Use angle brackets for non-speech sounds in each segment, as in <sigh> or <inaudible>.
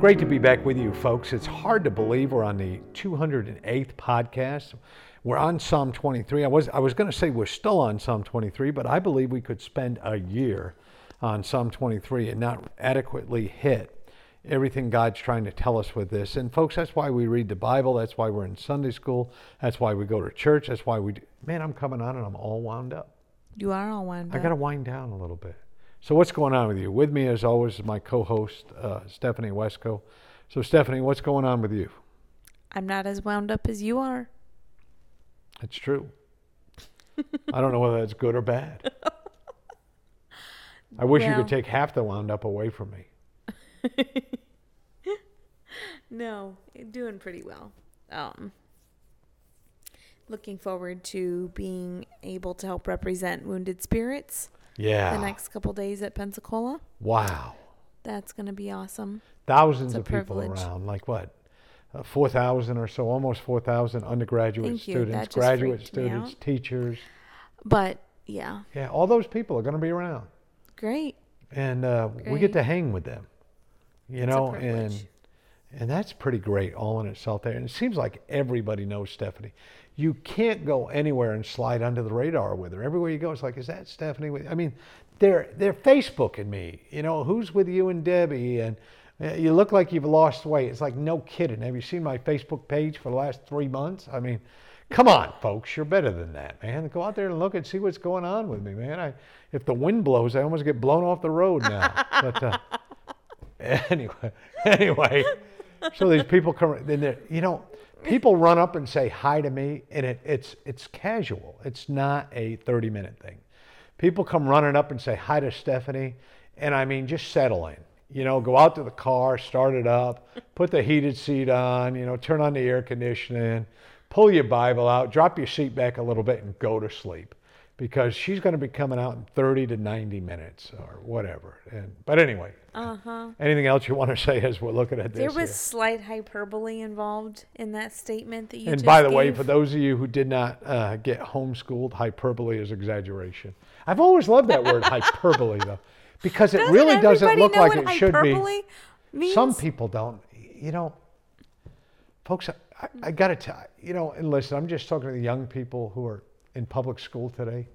Great to be back with you, folks. It's hard to believe we're on the 208th podcast. We're on Psalm 23. I was I was going to say we're still on Psalm 23, but I believe we could spend a year on Psalm 23 and not adequately hit everything God's trying to tell us with this. And folks, that's why we read the Bible. That's why we're in Sunday school. That's why we go to church. That's why we do. Man, I'm coming on and I'm all wound up. You are all wound I up. got to wind down a little bit. So what's going on with you? With me, as always, is my co-host uh, Stephanie Wesco. So Stephanie, what's going on with you? I'm not as wound up as you are. It's true. I don't know whether that's good or bad. I wish you could take half the wound up away from me. <laughs> No, doing pretty well. Um, looking forward to being able to help represent wounded spirits Yeah. the next couple days at Pensacola. wow. That's going to be awesome. Thousands of people privilege. around. Like what? Uh, 4,000 or so, almost 4,000 undergraduate Thank students, graduate students, teachers. But yeah, Yeah, all those people are going to be around. great. And uh, we get to hang with them. You It's know, and and that's pretty great all in itself there. And it seems like everybody knows Stephanie. You can't go anywhere and slide under the radar with her. Everywhere you go, it's like, is that Stephanie? with-" I mean, they're they're Facebooking me. You know, who's with you and Debbie? And uh, you look like you've lost weight. It's like, no kidding. Have you seen my Facebook page for the last three months? I mean, come on, folks. You're better than that, man. Go out there and look and see what's going on with me, man. I, if the wind blows, I almost get blown off the road now. <laughs> but uh, anyway, <laughs> anyway, so these people come, then they're, you know, people run up and say hi to me, and it, it's it's casual. It's not a 30 minute thing. People come running up and say hi to Stephanie, and I mean, just settle in. You know, go out to the car, start it up, put the heated seat on, you know, turn on the air conditioning, pull your Bible out, drop your seat back a little bit, and go to sleep. Because she's going to be coming out in 30 to 90 minutes or whatever. And but anyway, Uh huh. anything else you want to say as we're looking at this? There was here? slight hyperbole involved in that statement that you And by the way, for those of you who did not uh, get homeschooled, hyperbole is exaggeration. I've always loved that word <laughs> hyperbole, though, because it Doesn't really doesn't look like it should be. Means? Some people don't. You know, folks, I, I, I got to tell you know, and listen, I'm just talking to the young people who are in public school today.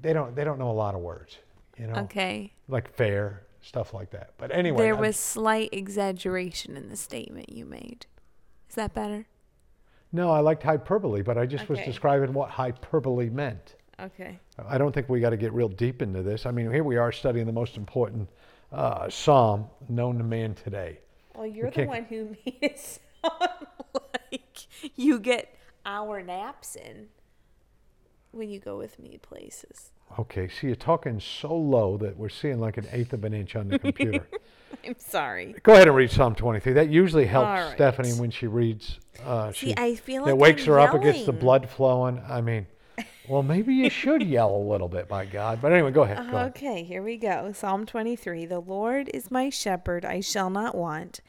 They don't they don't know a lot of words. You know, Okay. like fair stuff like that. But anyway, There I- was slight exaggeration in the statement you made. Is that better? no, I liked hyperbole, but I just was describing what hyperbole meant. Okay. I don't think we got to get real deep into this. I mean, here we are studying the most important uh, psalm known to man today. Well, you're the one who <laughs> made it sound like you get hour naps in when you go with me places. Okay, see, you're talking so low that we're seeing like an eighth of an inch on the <laughs> computer. I'm sorry. Go ahead and read Psalm 23. That usually helps right. Stephanie when she reads. Uh, See, she, I feel like it wakes I'm her up. It gets the blood flowing. I mean, well, maybe you should <laughs> yell a little bit, my God. But anyway, go ahead. Go ahead. Okay, here we go. Psalm 23 The Lord is my shepherd, I shall not want.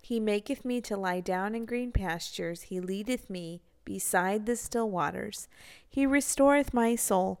He maketh me to lie down in green pastures, He leadeth me beside the still waters. He restoreth my soul,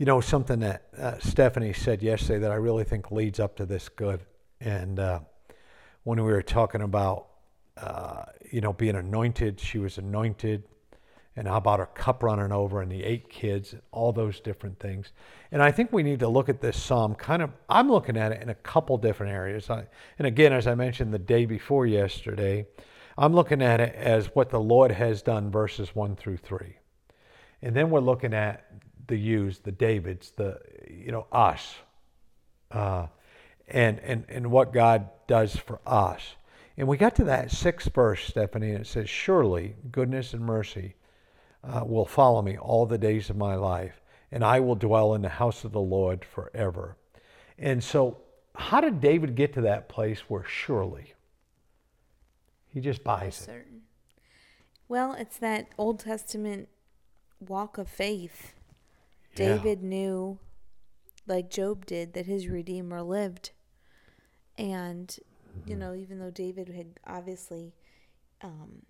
You know, something that uh, Stephanie said yesterday that I really think leads up to this good. And uh, when we were talking about, uh, you know, being anointed, she was anointed. And how about her cup running over and the eight kids, all those different things. And I think we need to look at this psalm kind of, I'm looking at it in a couple different areas. I, and again, as I mentioned the day before yesterday, I'm looking at it as what the Lord has done, verses 1 through 3. And then we're looking at the yous, the Davids, the, you know, us, uh, and, and, and what God does for us. And we got to that sixth verse, Stephanie, and it says, Surely goodness and mercy uh, will follow me all the days of my life, and I will dwell in the house of the Lord forever. And so, how did David get to that place where surely? He just buys it. certain. Well, it's that Old Testament walk of faith. Yeah. David knew, like Job did, that his Redeemer lived. And, you Mm-hmm. know, even though David had obviously um,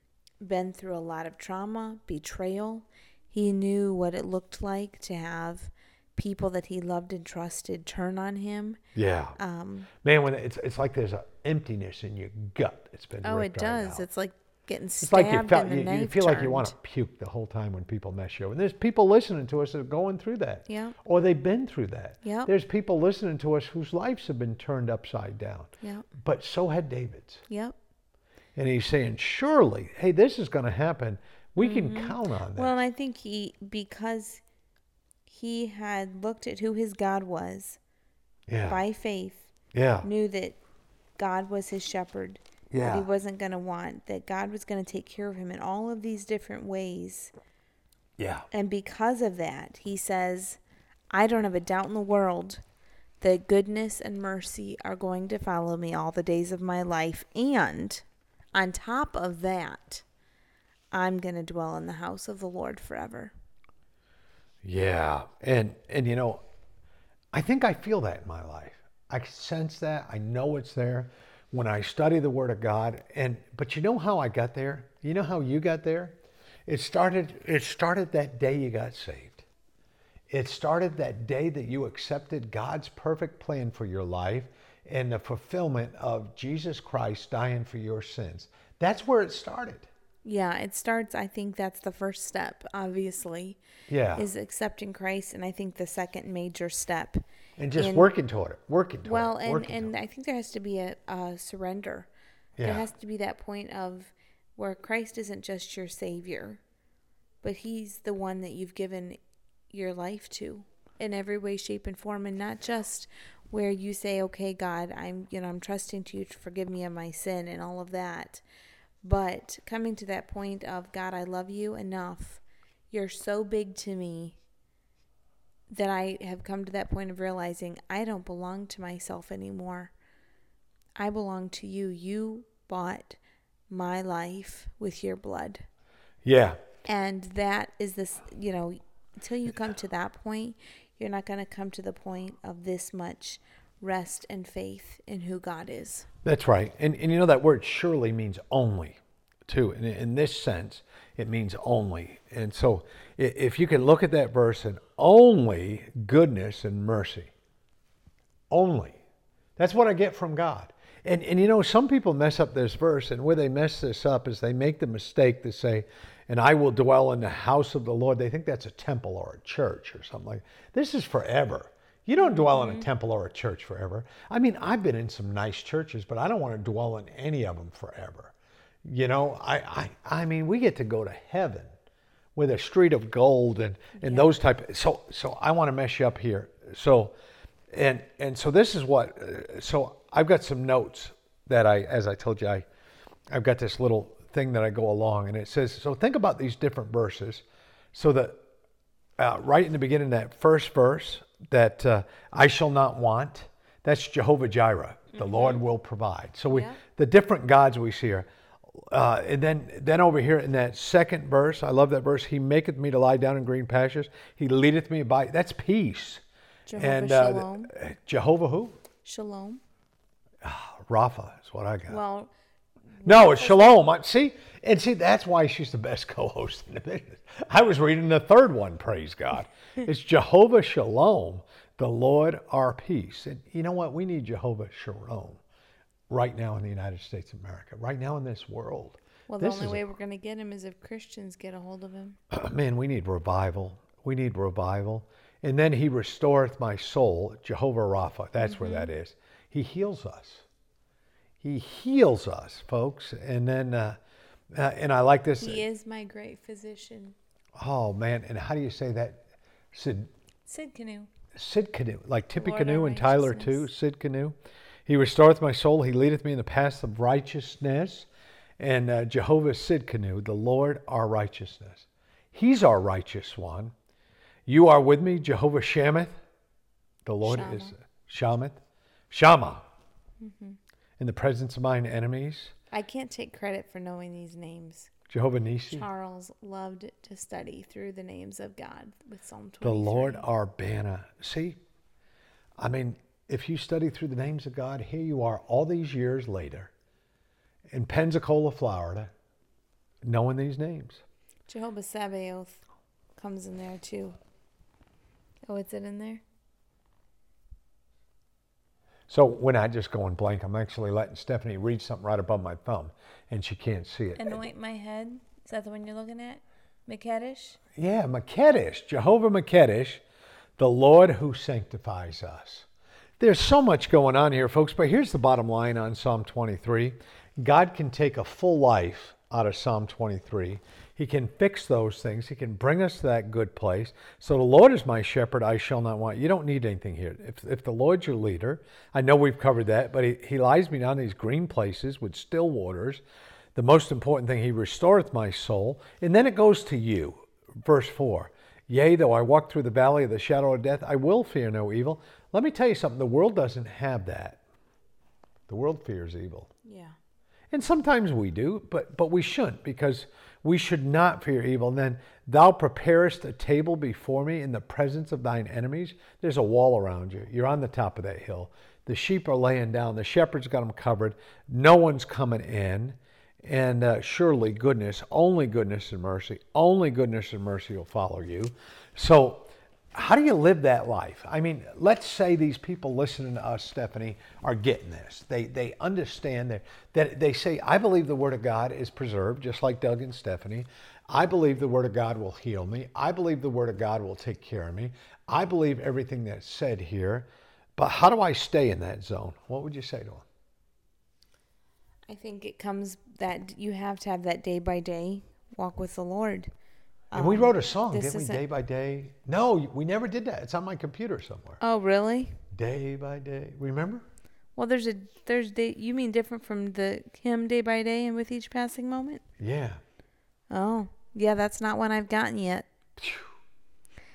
been through a lot of trauma, betrayal, he knew what it looked like to have people that he loved and trusted turn on him. Yeah. Um, Man, when it's, it's like there's an emptiness in your gut. It's been oh, it does. out. It's like getting It's stabbed like you, felt, and the you, knife you feel like you want to puke the whole time when people mess you up. And there's people listening to us that are going through that. Yeah. Or they've been through that. Yep. There's people listening to us whose lives have been turned upside down. Yep. But so had David's. Yep. And he's saying, surely, hey, this is going to happen. We can count on that. Mm-hmm. Well, and I think he because he had looked at who his God was yeah. by faith, yeah. knew that God was his shepherd. That Yeah. he wasn't going to want, that God was going to take care of him in all of these different ways. Yeah. And because of that, he says, I don't have a doubt in the world that goodness and mercy are going to follow me all the days of my life. And on top of that, I'm going to dwell in the house of the Lord forever. Yeah. And and you know, I think I feel that in my life. I sense that. I know it's there when I study the word of God. And but you know how I got there? You know how you got there? It started it started that day you got saved. It started that day that you accepted God's perfect plan for your life and the fulfillment of Jesus Christ dying for your sins. That's where it started. Yeah, it starts. I think that's the first step, obviously, Yeah. is accepting Christ. And I think the second major step. And just in- working toward it. Working toward Well, it. Well, and, and I think there has to be a, a surrender. Yeah. There has to be that point of where Christ isn't just your Savior, but He's the one that you've given your life to in every way, shape, and form, and not just where you say, "Okay, God, I'm you know I'm trusting to you to forgive me of my sin and all of that," but coming to that point of God, I love you enough. You're so big to me that I have come to that point of realizing I don't belong to myself anymore. I belong to you. You bought my life with your blood. Yeah. And that is this, you know, until you come to that point, you're not going to come to the point of this much rest and faith in who God is. That's right. And, and you know that word surely means only, too. And in this sense, it means only. And so if you can look at that verse and only goodness and mercy, only. That's what I get from God. And, and you know, some people mess up this verse, and where they mess this up is they make the mistake to say, and I will dwell in the house of the Lord. They think that's a temple or a church or something like This is forever. You don't dwell in a mm-hmm. temple or a church forever. I mean, I've been in some nice churches, but I don't want to dwell in any of them forever. You know, I, I, I mean, we get to go to heaven with a street of gold and, and those type. so, so I want to mess you up here. So, and and so this is what. uh, So I've got some notes that I, as I told you, I, I've got this little thing that I go along, and it says. So think about these different verses. So that uh, right in the beginning, that first verse, that uh, I shall not want. That's Jehovah Jireh. The Lord will provide. So we, Yeah. the different gods we see here. Uh, and then, then over here in that second verse, I love that verse. He maketh me to lie down in green pastures. He leadeth me by. That's peace. Jehovah uh, Shalom. Jehovah who? Shalom. Rapha is what I got. Well, no, it's Shalom. I, see, and see that's why she's the best <laughs> co-host in the business. I was reading the third one. Praise God. <laughs> it's Jehovah Shalom, the Lord our peace. And you know what? We need Jehovah Shalom right now in the United States of America. Right now in this world. well, the This only is a- way we're going to get him is if Christians get a hold of him. <clears throat> man, we need revival. We need revival. And then he restoreth my soul, Jehovah Rapha. That's where that is. He heals us. He heals us, folks. And then, uh, Uh, and I like this. He is my great physician. Oh man! And how do you say that? Sid Sid Canoe. Sid Canoe, like Tippy Lord Canoe and Tyler too. Sid Canoe. He restoreth my soul. He leadeth me in the paths of righteousness. And uh, Jehovah Sid Canoe, the Lord our righteousness. He's our righteous one. You are with me, Jehovah Shamath. The Lord is Shamath. Shama. Mm-hmm. In the presence of mine enemies. I can't take credit for knowing these names. Jehovah Nisi. Charles loved to study through the names of God with Psalm 23. The Lord our banner. See, I mean, if you study through the names of God, here you are all these years later in Pensacola, Florida, knowing these names. Jehovah Sabaoth comes in there too. Oh, is it in there? So we're not just going blank. I'm actually letting Stephanie read something right above my thumb, and she can't see it. Anoint my head. Is that the one you're looking at? Mekadesh? Yeah, Makedesh, Jehovah Makedesh, the Lord who sanctifies us. There's so much going on here, folks, but here's the bottom line on Psalm 23 God can take a full life out of Psalm 23. He can fix those things. He can bring us to that good place. So the Lord is my shepherd, I shall not want. You don't need anything here. If, if the Lord's your leader, I know we've covered that, but he, he lies me down in these green places with still waters. The most important thing, He restoreth my soul. And then it goes to you. Verse 4 Yea, though I walk through the valley of the shadow of death, I will fear no evil. Let me tell you something the world doesn't have that. The world fears evil. Yeah. And sometimes we do, but, but we shouldn't because we should not fear evil. And then, thou preparest a table before me in the presence of thine enemies. There's a wall around you. You're on the top of that hill. The sheep are laying down. The shepherd's got them covered. No one's coming in. And uh, surely goodness, only goodness and mercy, only goodness and mercy will follow you. So, how do you live that life? I mean, let's say these people listening to us, Stephanie, are getting this. They they understand that that they say, I believe the Word of God is preserved, just like Doug and Stephanie. I believe the Word of God will heal me. I believe the Word of God will take care of me. I believe everything that's said here. But how do I stay in that zone? What would you say to them? I think it comes that you have to have that day by day walk with the Lord. And we wrote a um, song, didn't we? Day by day. No, we never did that. It's on my computer somewhere. Oh, really? Day by day. Remember? Well, there's a there's day. You mean different from the hymn day by day and with each passing moment? Yeah. Oh, yeah. That's not one I've gotten yet.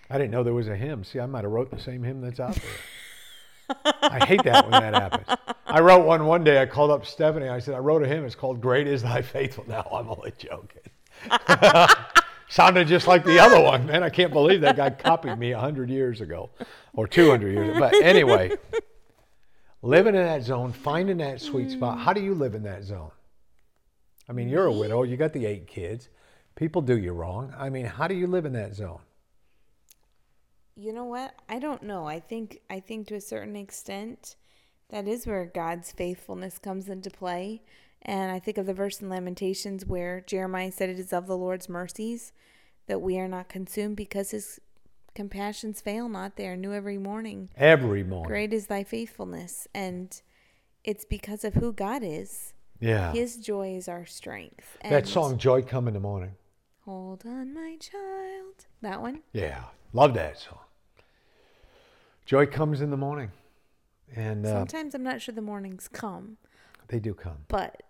I didn't know there was a hymn. See, I might have wrote the same hymn that's out there. <laughs> I hate that when that happens. I wrote one one day. I called up Stephanie. I said, I wrote a hymn. It's called Great is Thy Faithful. <laughs> Now I'm only joking. <laughs> Sounded just like the other one, man. I can't believe that guy copied me 100 years ago or 200 years ago. But anyway, living in that zone, finding that sweet spot. How do you live in that zone? I mean, you're a widow. You got the eight kids. People do you wrong. I mean, how do you live in that zone? You know what? I don't know. I think I think to a certain extent that is where God's faithfulness comes into play. And I think of the verse in Lamentations where Jeremiah said it is of the Lord's mercies that we are not consumed because his compassions fail not. They are new every morning. Every morning. Great is thy faithfulness. And it's because of who God is. Yeah. His joy is our strength. that song, Joy Come in the Morning. Hold on, my child. That one? Yeah. Love that song. Joy comes in the morning. And uh, Sometimes I'm not sure the mornings come, they do come. but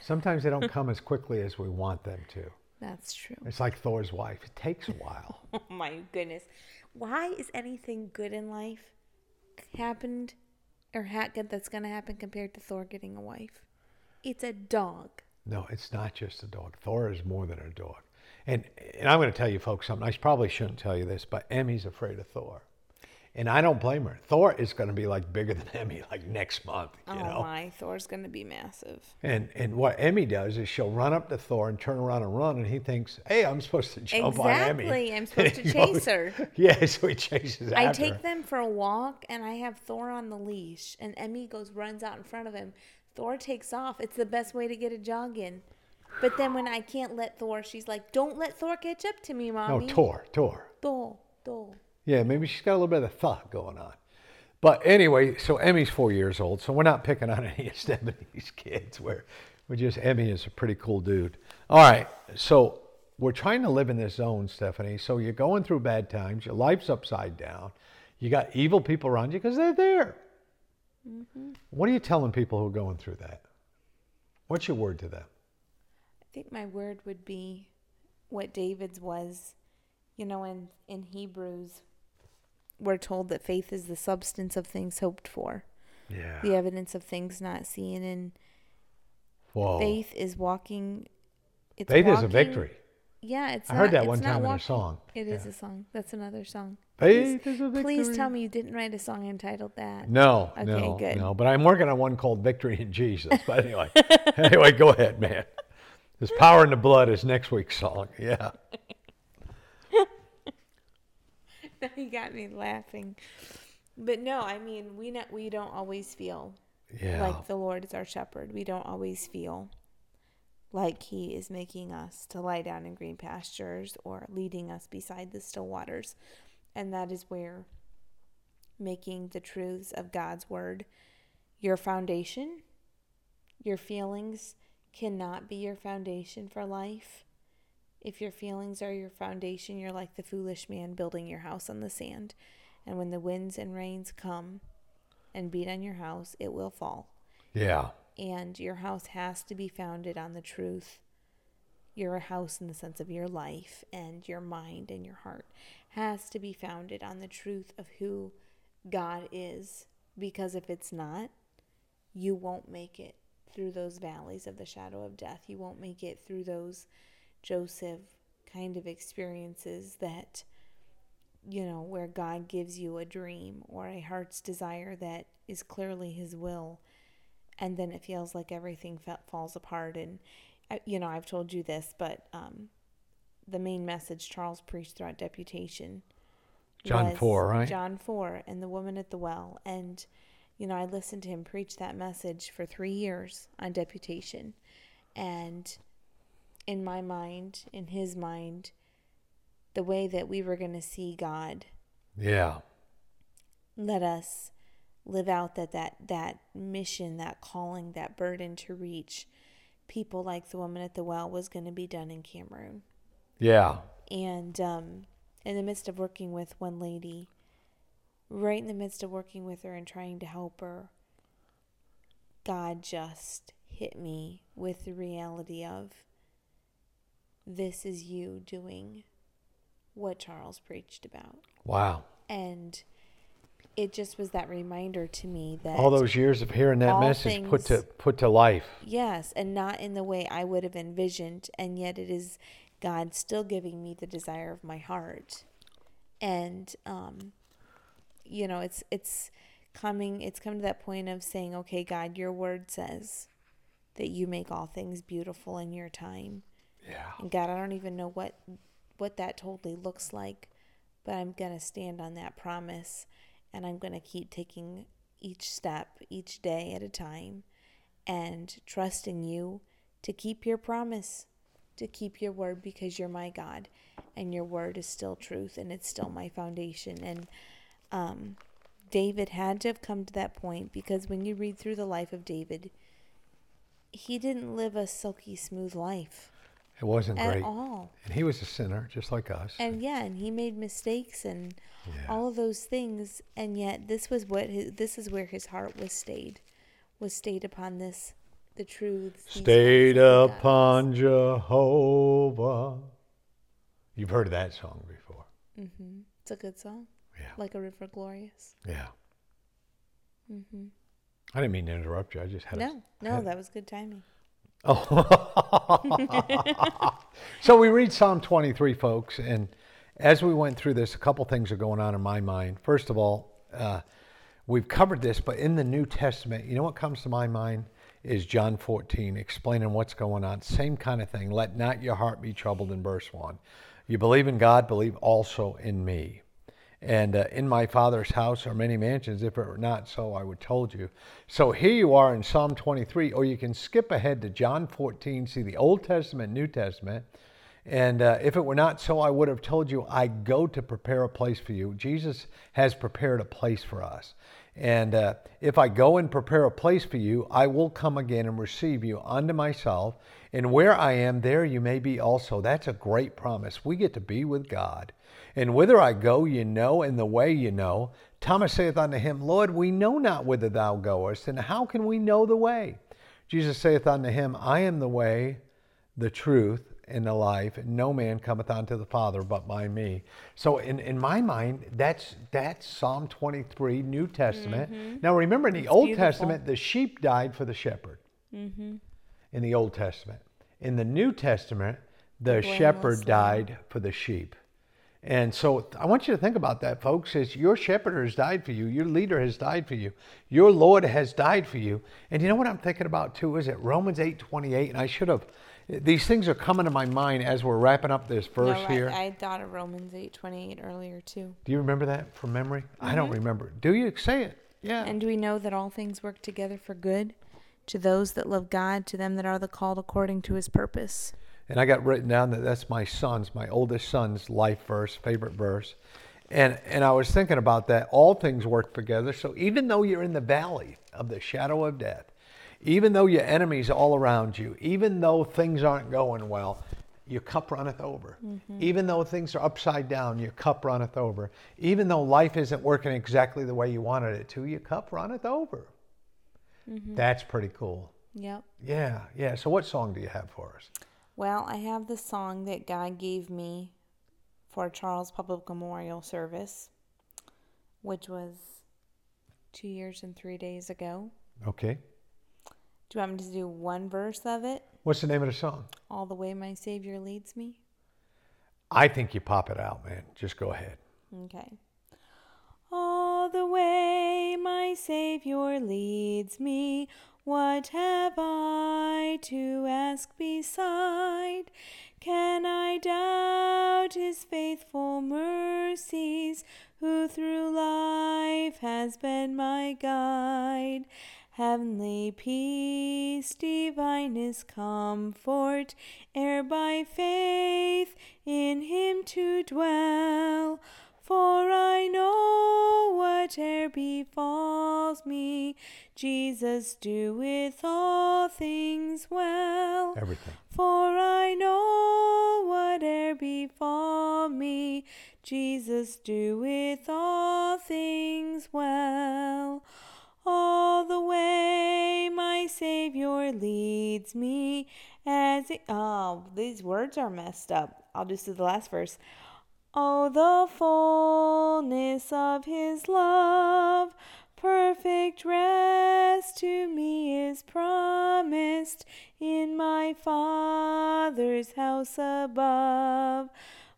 Sometimes they don't come as quickly as we want them to. that's true. It's like Thor's wife. It takes a while. <laughs> Oh my goodness. Why is anything good in life happened or ha- that's going to happen compared to Thor getting a wife? It's a dog. No, it's not just a dog. Thor is more than a dog. And and I'm going to tell you folks something. I probably shouldn't tell you this, but Emmy's afraid of Thor. And I don't blame her. Thor is going to be like bigger than Emmy like next month, you oh know. my, Thor's going to be massive. And and what Emmy does is she'll run up to Thor and turn around and run, and he thinks, "Hey, I'm supposed to jump on Emmy." Exactly, I'm supposed to <laughs> he goes- chase her. <laughs> Yeah, <laughs> so he chases I take her. them for a walk and I have Thor on the leash and Emmy goes runs out in front of him. Thor takes off. It's the best way to get a jog in. But then when I can't let Thor, she's like, "Don't let Thor catch up to me, mommy." No, Thor, Tor. Thor, Thor. Yeah, maybe she's got a little bit of thought going on. But anyway, so Emmy's four years old, so we're not picking on <laughs> any of Stephanie's kids. We're We just Emmy is a pretty cool dude. All right, so we're trying to live in this zone, Stephanie. So you're going through bad times. Your life's upside down. You got evil people around you because they're there. Mm-hmm. What are you telling people who are going through that? What's your word to them? I think my word would be what David's was. You know, in, in Hebrews, we're told that faith is the substance of things hoped for, Yeah. the evidence of things not seen. And Whoa. faith is walking. It's Faith is a victory. Yeah, it's I not, heard that one time in a song. It is Yeah. a song. That's another song. Faith is a victory. Please tell me you didn't write a song entitled that. No, Okay, no, good. no. But I'm working on one called Victory in Jesus. But anyway, <laughs> anyway, go ahead, man. There's power in the blood is next week's song. Yeah. <laughs> you got me laughing. But no, I mean, we not, we don't always feel Yeah. like the Lord is our shepherd. We don't always feel like he is making us to lie down in green pastures or leading us beside the still waters. And that is where making the truths of God's word your foundation, your feelings cannot be your foundation for life. If your feelings are your foundation, you're like the foolish man building your house on the sand. And when the winds and rains come and beat on your house, it will fall. yeah. And your house has to be founded on the truth. Your house, in the sense of your life and your mind and your heart, has to be founded on the truth of who God is. Because if it's not, you won't make it through those valleys of the shadow of death. You won't make it through those Joseph kind of experiences that, you know, where God gives you a dream or a heart's desire that is clearly His will. And then it feels like everything fa- falls apart. And, you know, I've told you this, but um, the main message Charles preached throughout deputation John 4, right? John 4 and the woman at the well. And, you know, I listened to him preach that message for three years on deputation. And in my mind, in his mind, the way that we were going to see God Yeah. let us live out that, that that mission, that calling, that burden to reach people like the woman at the well was going to be done in Cameroon. Yeah. And um, in the midst of working with one lady, right in the midst of working with her and trying to help her, God just hit me with the reality of this is you doing what Charles preached about. Wow. And it just was that reminder to me that All those years of hearing that message put to put to life. Yes, and not in the way I would have envisioned, and yet it is God still giving me the desire of my heart. And um you know, it's it's coming it's come to that point of saying, "Okay, God, your word says that you make all things beautiful in your time." Yeah. And God, I don't even know what what that totally looks like, but I'm going to stand on that promise and I'm going to keep taking each step each day at a time and trusting you to keep your promise, to keep your word because you're my God and your word is still truth and it's still my foundation and um David had to have come to that point because when you read through the life of David, he didn't live a silky smooth life It wasn't great at great. all. And he was a sinner, just like us. And yeah, and he made mistakes and Yeah. all of those things, and yet this was what his, this is where his heart was stayed, was stayed upon this, the truths. these Stayed upon Jehovah. You've heard of that song before. Mm-hmm. It's a good song, Yeah. like a river glorious. Yeah. Mm-hmm. I didn't mean to interrupt you. I just had a, No, no, had- that was good timing. Oh. <laughs> so we read Psalm 23, folks, and as we went through this, a couple things are going on in my mind. First of all, uh, we've covered this, but in the New Testament, you know what comes to my mind is John 14, explaining what's going on. Same kind of thing. Let not your heart be troubled in verse 1. You believe in God, believe also in me. And uh, in my Father's house are many mansions. If it were not so, I would told you. So here you are in Psalm 23, or you can skip ahead to John 14, see the Old Testament, New Testament, And uh, if it were not so, I would have told you, I go to prepare a place for you. Jesus has prepared a place for us. And uh, if I go and prepare a place for you, I will come again and receive you unto myself. And where I am, there you may be also. That's a great promise. We get to be with God. And whither I go, you know, and the way you know. Thomas saith unto him, Lord, we know not whither thou goest, and how can we know the way? Jesus saith unto him, I am the way, the truth, and the life, and no man cometh unto the Father but by me. So in, in my mind, that's that's Psalm 23, New Testament. Mm-hmm. Now remember in the Old beautiful. Testament, the sheep died for the shepherd. Mm-hmm. In the Old Testament. In the New Testament, the blameless shepherd died for the sheep. And so I want you to think about that, folks. Is your shepherd has died for you, your leader has died for you, your Lord has died for you. And you know what I'm thinking about too? Is it Romans 8 28? And I should have these things are coming to my mind as we're wrapping up this verse no, here. I, I thought of Romans eight twenty eight earlier too. Do you remember that from memory? I don't remember. Do you say it? Yeah. Mm-hmm. And do we know that all things work together for good to those that love God, to them that are the called according to his purpose? And I got written down that that's my son's, my oldest son's life verse, favorite verse. And and I was thinking about that. All things work together. So even though you're in the valley of the shadow of death, even though your enemies all around you, even though things aren't going well, your cup runneth over. Mm-hmm. Even though things are upside down, your cup runneth over. Even though life isn't working exactly the way you wanted it to, your cup runneth over. Mm-hmm. That's pretty cool. Yep. Yeah, yeah. So what song do you have for us? Well, I have the song that God gave me for Charles Public Memorial Service, which was two years and three days ago. Okay. Do you want me to do one verse of it? What's the name of the song? All the way my Savior leads me? I think you pop it out, man. Just go ahead. Okay. All the way my Savior leads me, what have I to ask beside? Can I doubt his faithful mercies, who through life has been my guide? Heavenly peace, divinest comfort, ere by faith in him to dwell. For I know whate'er befalls me, Jesus doeth all things well. Everything. For I know whate'er befall me, Jesus doeth all things well. All the way my Savior leads me as it, oh, these words are messed up. I'll just do the last verse. Oh, the fullness of his love, perfect rest to me is promised in my Father's house above.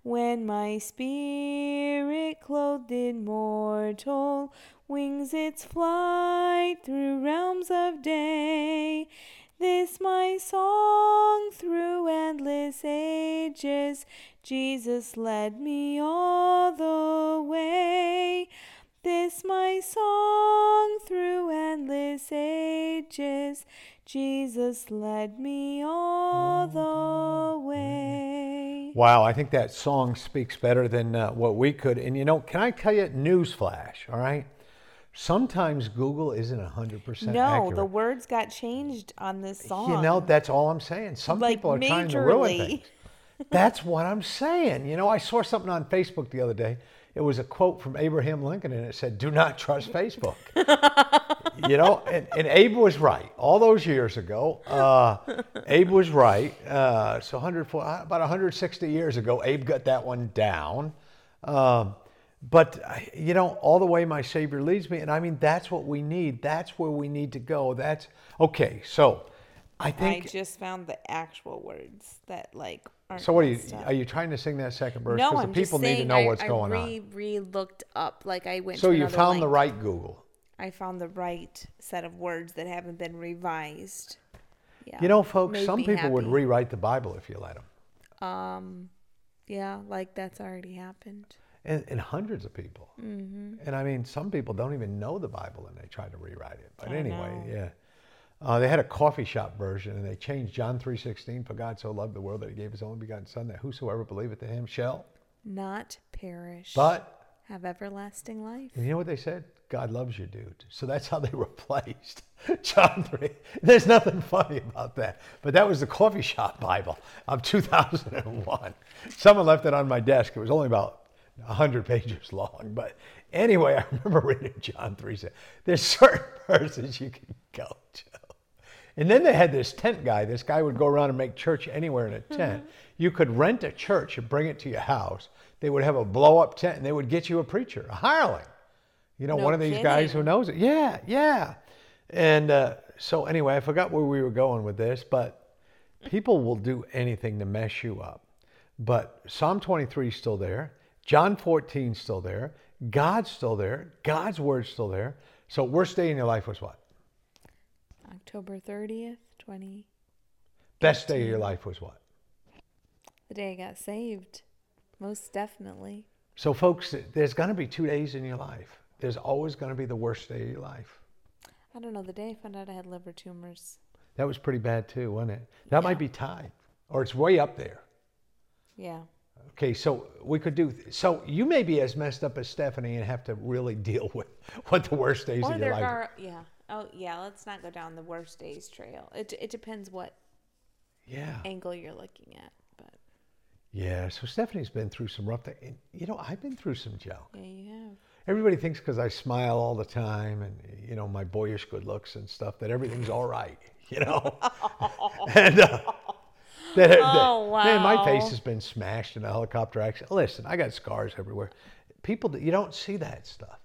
When my spirit, clothed in mortal wings, its flight through realms of day, this my song through endless ages. Jesus led me all the way. This my song through endless ages. Jesus led me all the way. Wow, I think that song speaks better than uh, what we could. And you know, can I tell you, newsflash, all right? Sometimes Google isn't 100% No, accurate. the words got changed on this song. You know, that's all I'm saying. Some Like, people are trying to ruin majorly. things. That's what I'm saying. You know, I saw something on Facebook the other day. It was a quote from Abraham Lincoln, and it said, "Do not trust Facebook." <laughs> you know, and, and Abe was right. All those years ago, uh, Abe was right. Uh, so 100, about 160 years ago, Abe got that one down. Um, but you know, all the way my Savior leads me, and I mean that's what we need. That's where we need to go. That's okay. So, I think I just found the actual words that like aren't. so, what are you? up. Are you trying to sing that second verse? No, Because I'm the people just need saying to know I, what's I going re, on. re looked up. Like I went. So you found the right Google. I found the right set of words that haven't been revised. Yeah. You know, folks, some me people would rewrite the Bible if you let them, Um, yeah, like that's already happened. and, and hundreds of people. Mm-hmm. And I mean, some people don't even know the Bible and they try to rewrite it. But I anyway, know. yeah. Uh, they had a coffee shop version, and they changed John three sixteen. For God so loved the world that He gave His only begotten Son, that whosoever believeth in Him shall. Not perish. But have everlasting life. and you know what they said? God loves you, dude. So that's how they <laughs> replaced John 3. There's nothing funny about that. But that was the coffee shop Bible of 2001. Someone left it on my desk. It was only about 100 pages long. But anyway, I remember reading John 3. Say, There's certain <laughs> verses you can go to. And then they had this tent guy. This guy would go around and make church anywhere in a tent. You could rent a church and bring it to your house. They would have a blow up tent and they would get you a preacher, a hireling. You know, No one of these guys who knows it. Yeah, yeah. And uh, so, anyway, I forgot where we were going with this, but people will do anything to mess you up. But Psalm 23 is still there. John 14 is still there. God's still there. God's word's still there. So, worst day in your life was what? October 30th, 20. Best day of your life was what? The day I got saved. Most definitely. So, folks, there's going to be two days in your life. There's always going to be the worst day of your life. I don't know. The day I found out I had liver tumors. That was pretty bad too, wasn't it? That might be tied, or it's way up there. Yeah. Okay, so we could do. So you may be as messed up as Stephanie and have to really <laughs> deal with what the worst days Or of your life. are, yeah. Oh, yeah. Let's not go down the worst days trail. It, it depends what Yeah, angle you're looking at. But yeah. So Stephanie's been through some rough things. And, You know, I've been through some junk. yeah, you have. Everybody thinks because I smile all the time and you know my boyish good looks and stuff that everything's all right. <laughs> You know, <laughs> and uh, that, that- Oh, man, my face has been smashed in a helicopter accident. Listen, I got scars everywhere. People, you don't see that stuff.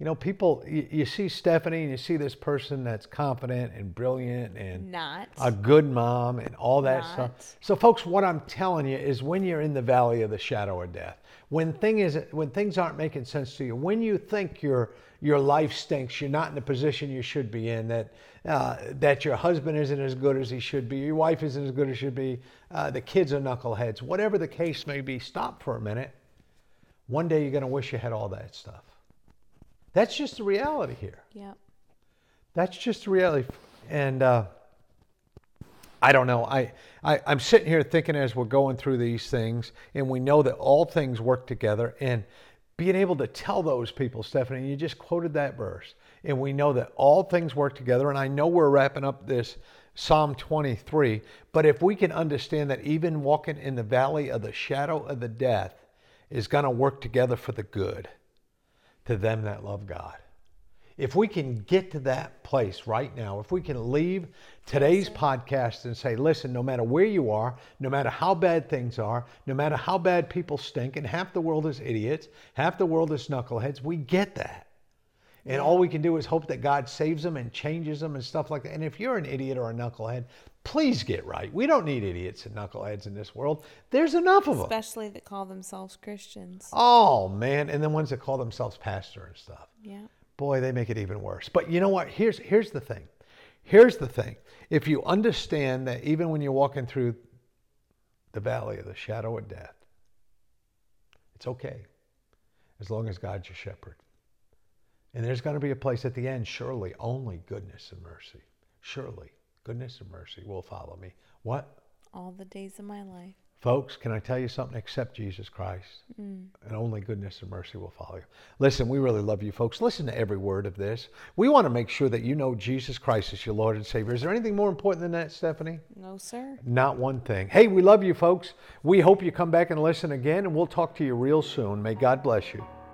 You know, people, you, you see Stephanie and you see this person that's confident and brilliant and Not. a good mom and all that Not. stuff. So, folks, what I'm telling you is when you're in the valley of the shadow of death, when thing is when things aren't making sense to you, when you think your your life stinks, you're not in the position you should be in, that uh, that your husband isn't as good as he should be, your wife isn't as good as she should be, uh, the kids are knuckleheads, whatever the case may be, stop for a minute. One day you're going to wish you had all that stuff. That's just the reality here. Yeah. That's just the reality. And uh, I don't know. I, I, I'm sitting here thinking as we're going through these things, and we know that all things work together. And being able to tell those people, Stephanie, you just quoted that verse, and we know that all things work together. And I know we're wrapping up this Psalm 23, but if we can understand that even walking in the valley of the shadow of the death is going to work together for the good to them that love God. If we can get to that place right now, if we can leave today's podcast and say, listen, no matter where you are, no matter how bad things are, no matter how bad people stink, and half the world is idiots, half the world is knuckleheads, we get that. And all we can do is hope that God saves them and changes them and stuff like that. And if you're an idiot or a knucklehead, please get right. We don't need idiots and knuckleheads in this world. There's enough of them. Especially that call themselves Christians. Oh, man. And the ones that call themselves pastor and stuff Yeah. boy, they make it even worse. But you know what? Here's here's the thing. Here's the thing. If you understand that even when you're walking through the valley of the shadow of death, it's okay. As long as God's your shepherd. And there's going to be a place at the end, surely only goodness and mercy. Surely goodness and mercy will follow me. What? All the days of my life. Folks, can I tell you something? Accept Jesus Christ, mm. and only goodness and mercy will follow you. Listen, we really love you, folks. Listen to every word of this. We want to make sure that you know Jesus Christ is your Lord and Savior. Is there anything more important than that, Stephanie? No, sir. Not one thing. Hey, we love you, folks. We hope you come back and listen again, and we'll talk to you real soon. May God bless you.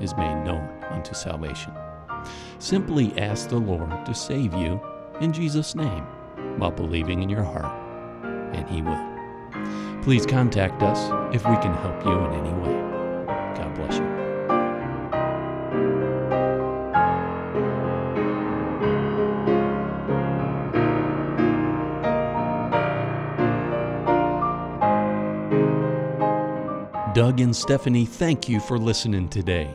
is made known unto salvation. Simply ask the Lord to save you in Jesus' name while believing in your heart, and He will. Please contact us if we can help you in any way. God bless you. Doug and Stephanie, thank you for listening today.